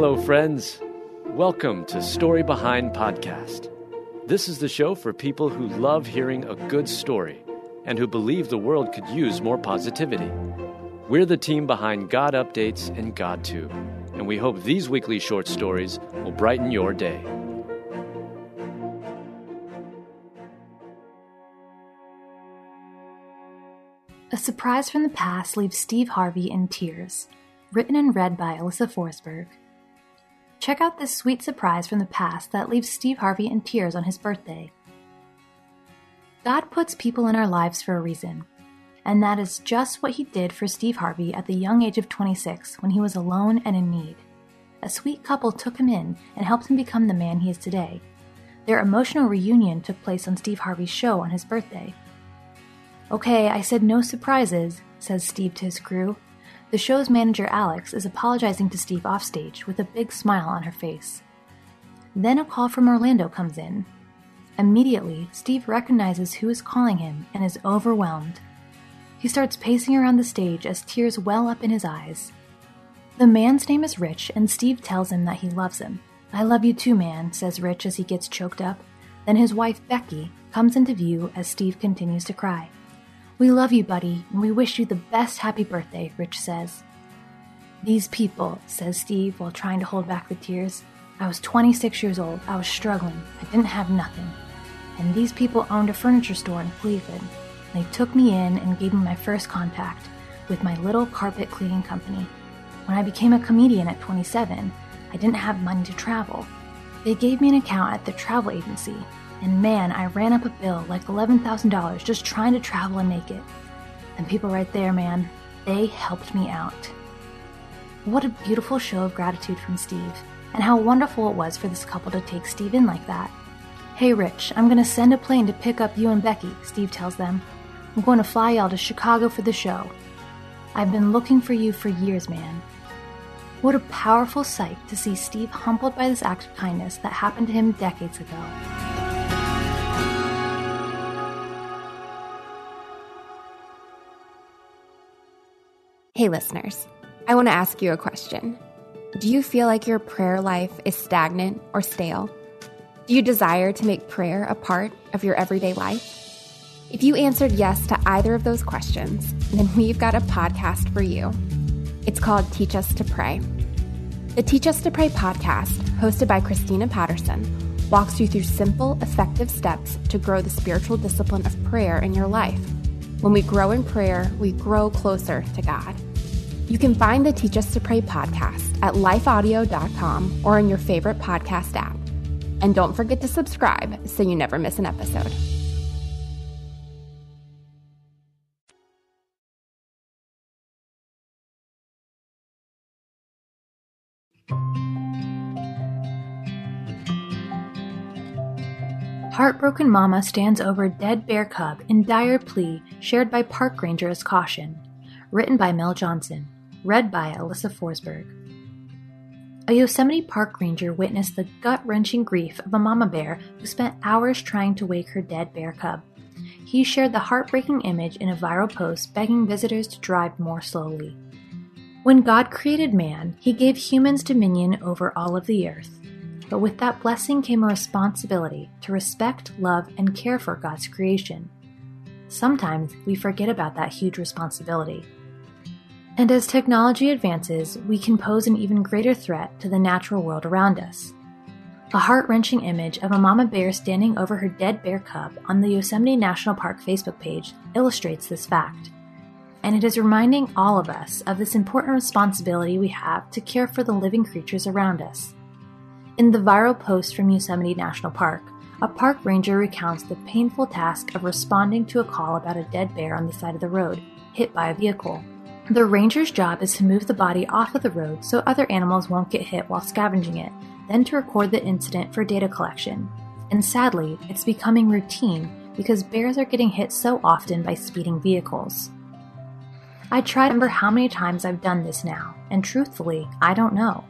Hello, friends. Welcome to Story Behind Podcast. This is the show for people who love hearing a good story and who believe the world could use more positivity. We're the team behind GodUpdates and God GodTube, and we hope these weekly short stories will brighten your day. A Surprise from the Past leaves Steve Harvey in tears. Written and read by Alyssa Forsberg. Check out this sweet surprise from the past that leaves Steve Harvey in tears on his birthday. God puts people in our lives for a reason, and that is just what he did for Steve Harvey at the young age of 26 when he was alone and in need. A sweet couple took him in and helped him become the man he is today. Their emotional reunion took place on Steve Harvey's show on his birthday. Okay, I said no surprises, says Steve to his crew. The show's manager, Alex, is apologizing to Steve offstage with a big smile on her face. Then a call from Orlando comes in. Immediately, Steve recognizes who is calling him and is overwhelmed. He starts pacing around the stage as tears well up in his eyes. The man's name is Rich, and Steve tells him that he loves him. I love you too, man, says Rich as he gets choked up. Then his wife, Becky, comes into view as Steve continues to cry. We love you, buddy, and we wish you the best happy birthday, Rich says. These people, says Steve while trying to hold back the tears. I was 26 years old. I was struggling. I didn't have nothing. And these people owned a furniture store in Cleveland. They took me in and gave me my first contact with my little carpet cleaning company. When I became a comedian at 27, I didn't have money to travel. They gave me an account at the travel agency and man, I ran up a bill like $11,000 just trying to travel and make it. And people right there, man, they helped me out. What a beautiful show of gratitude from Steve, and how wonderful it was for this couple to take Steve in like that. Hey, Rich, I'm gonna send a plane to pick up you and Becky, Steve tells them. I'm going to fly y'all to Chicago for the show. I've been looking for you for years, man. What a powerful sight to see Steve humbled by this act of kindness that happened to him decades ago. Hey, listeners, I want to ask you a question. Do you feel like your prayer life is stagnant or stale? Do you desire to make prayer a part of your everyday life? If you answered yes to either of those questions, then we've got a podcast for you. It's called Teach Us to Pray. The Teach Us to Pray podcast, hosted by Christina Patterson, walks you through simple, effective steps to grow the spiritual discipline of prayer in your life. When we grow in prayer, we grow closer to God. You can find the Teach Us to Pray podcast at lifeaudio.com or in your favorite podcast app. And don't forget to subscribe so you never miss an episode. Heartbroken Mama stands over dead bear cub in dire plea shared by park ranger as caution. Written by Mel Johnson. Read by Alyssa Forsberg. A Yosemite Park ranger witnessed the gut wrenching grief of a mama bear who spent hours trying to wake her dead bear cub. He shared the heartbreaking image in a viral post begging visitors to drive more slowly. When God created man, he gave humans dominion over all of the earth. But with that blessing came a responsibility to respect, love, and care for God's creation. Sometimes we forget about that huge responsibility. And as technology advances, we can pose an even greater threat to the natural world around us. A heart wrenching image of a mama bear standing over her dead bear cub on the Yosemite National Park Facebook page illustrates this fact. And it is reminding all of us of this important responsibility we have to care for the living creatures around us. In the viral post from Yosemite National Park, a park ranger recounts the painful task of responding to a call about a dead bear on the side of the road, hit by a vehicle. The ranger's job is to move the body off of the road so other animals won't get hit while scavenging it, then to record the incident for data collection. And sadly, it's becoming routine because bears are getting hit so often by speeding vehicles. I try to remember how many times I've done this now, and truthfully, I don't know.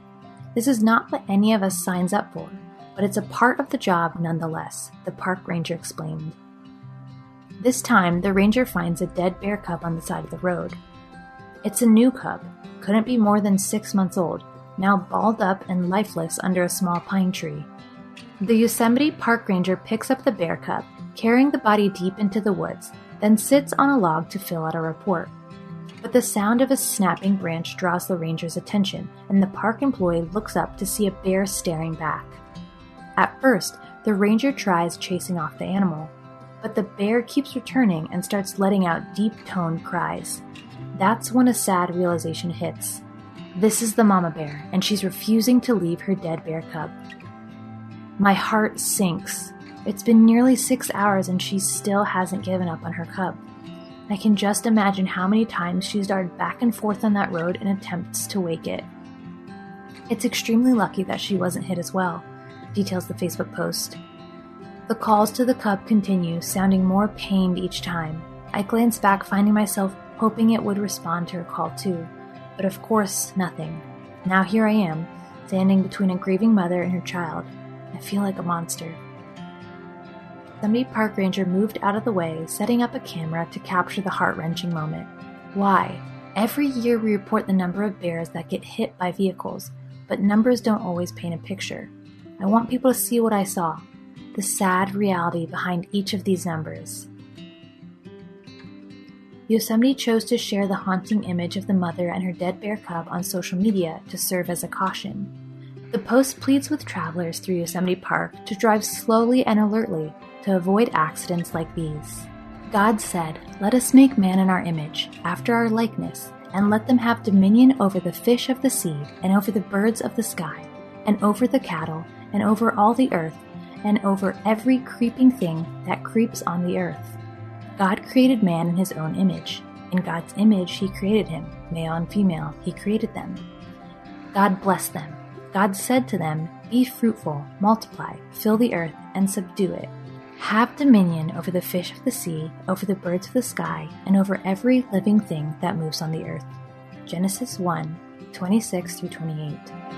This is not what any of us signs up for, but it's a part of the job nonetheless, the park ranger explained. This time, the ranger finds a dead bear cub on the side of the road. It's a new cub, couldn't be more than six months old, now balled up and lifeless under a small pine tree. The Yosemite Park Ranger picks up the bear cub, carrying the body deep into the woods, then sits on a log to fill out a report. But the sound of a snapping branch draws the ranger's attention, and the park employee looks up to see a bear staring back. At first, the ranger tries chasing off the animal, but the bear keeps returning and starts letting out deep toned cries. That's when a sad realization hits. This is the mama bear, and she's refusing to leave her dead bear cub. My heart sinks. It's been nearly six hours and she still hasn't given up on her cub. I can just imagine how many times she's darted back and forth on that road in attempts to wake it. It's extremely lucky that she wasn't hit as well, details the Facebook post. The calls to the cub continue, sounding more pained each time. I glance back, finding myself hoping it would respond to her call too. But of course, nothing. Now here I am, standing between a grieving mother and her child. I feel like a monster. Yosemite Park Ranger moved out of the way, setting up a camera to capture the heart wrenching moment. Why? Every year we report the number of bears that get hit by vehicles, but numbers don't always paint a picture. I want people to see what I saw the sad reality behind each of these numbers. Yosemite chose to share the haunting image of the mother and her dead bear cub on social media to serve as a caution. The post pleads with travelers through Yosemite Park to drive slowly and alertly to avoid accidents like these. God said, Let us make man in our image, after our likeness, and let them have dominion over the fish of the sea, and over the birds of the sky, and over the cattle, and over all the earth, and over every creeping thing that creeps on the earth. God created man in his own image. In God's image, he created him, male and female, he created them. God blessed them. God said to them, Be fruitful, multiply, fill the earth, and subdue it. Have dominion over the fish of the sea, over the birds of the sky, and over every living thing that moves on the earth. Genesis 1 26 through 28.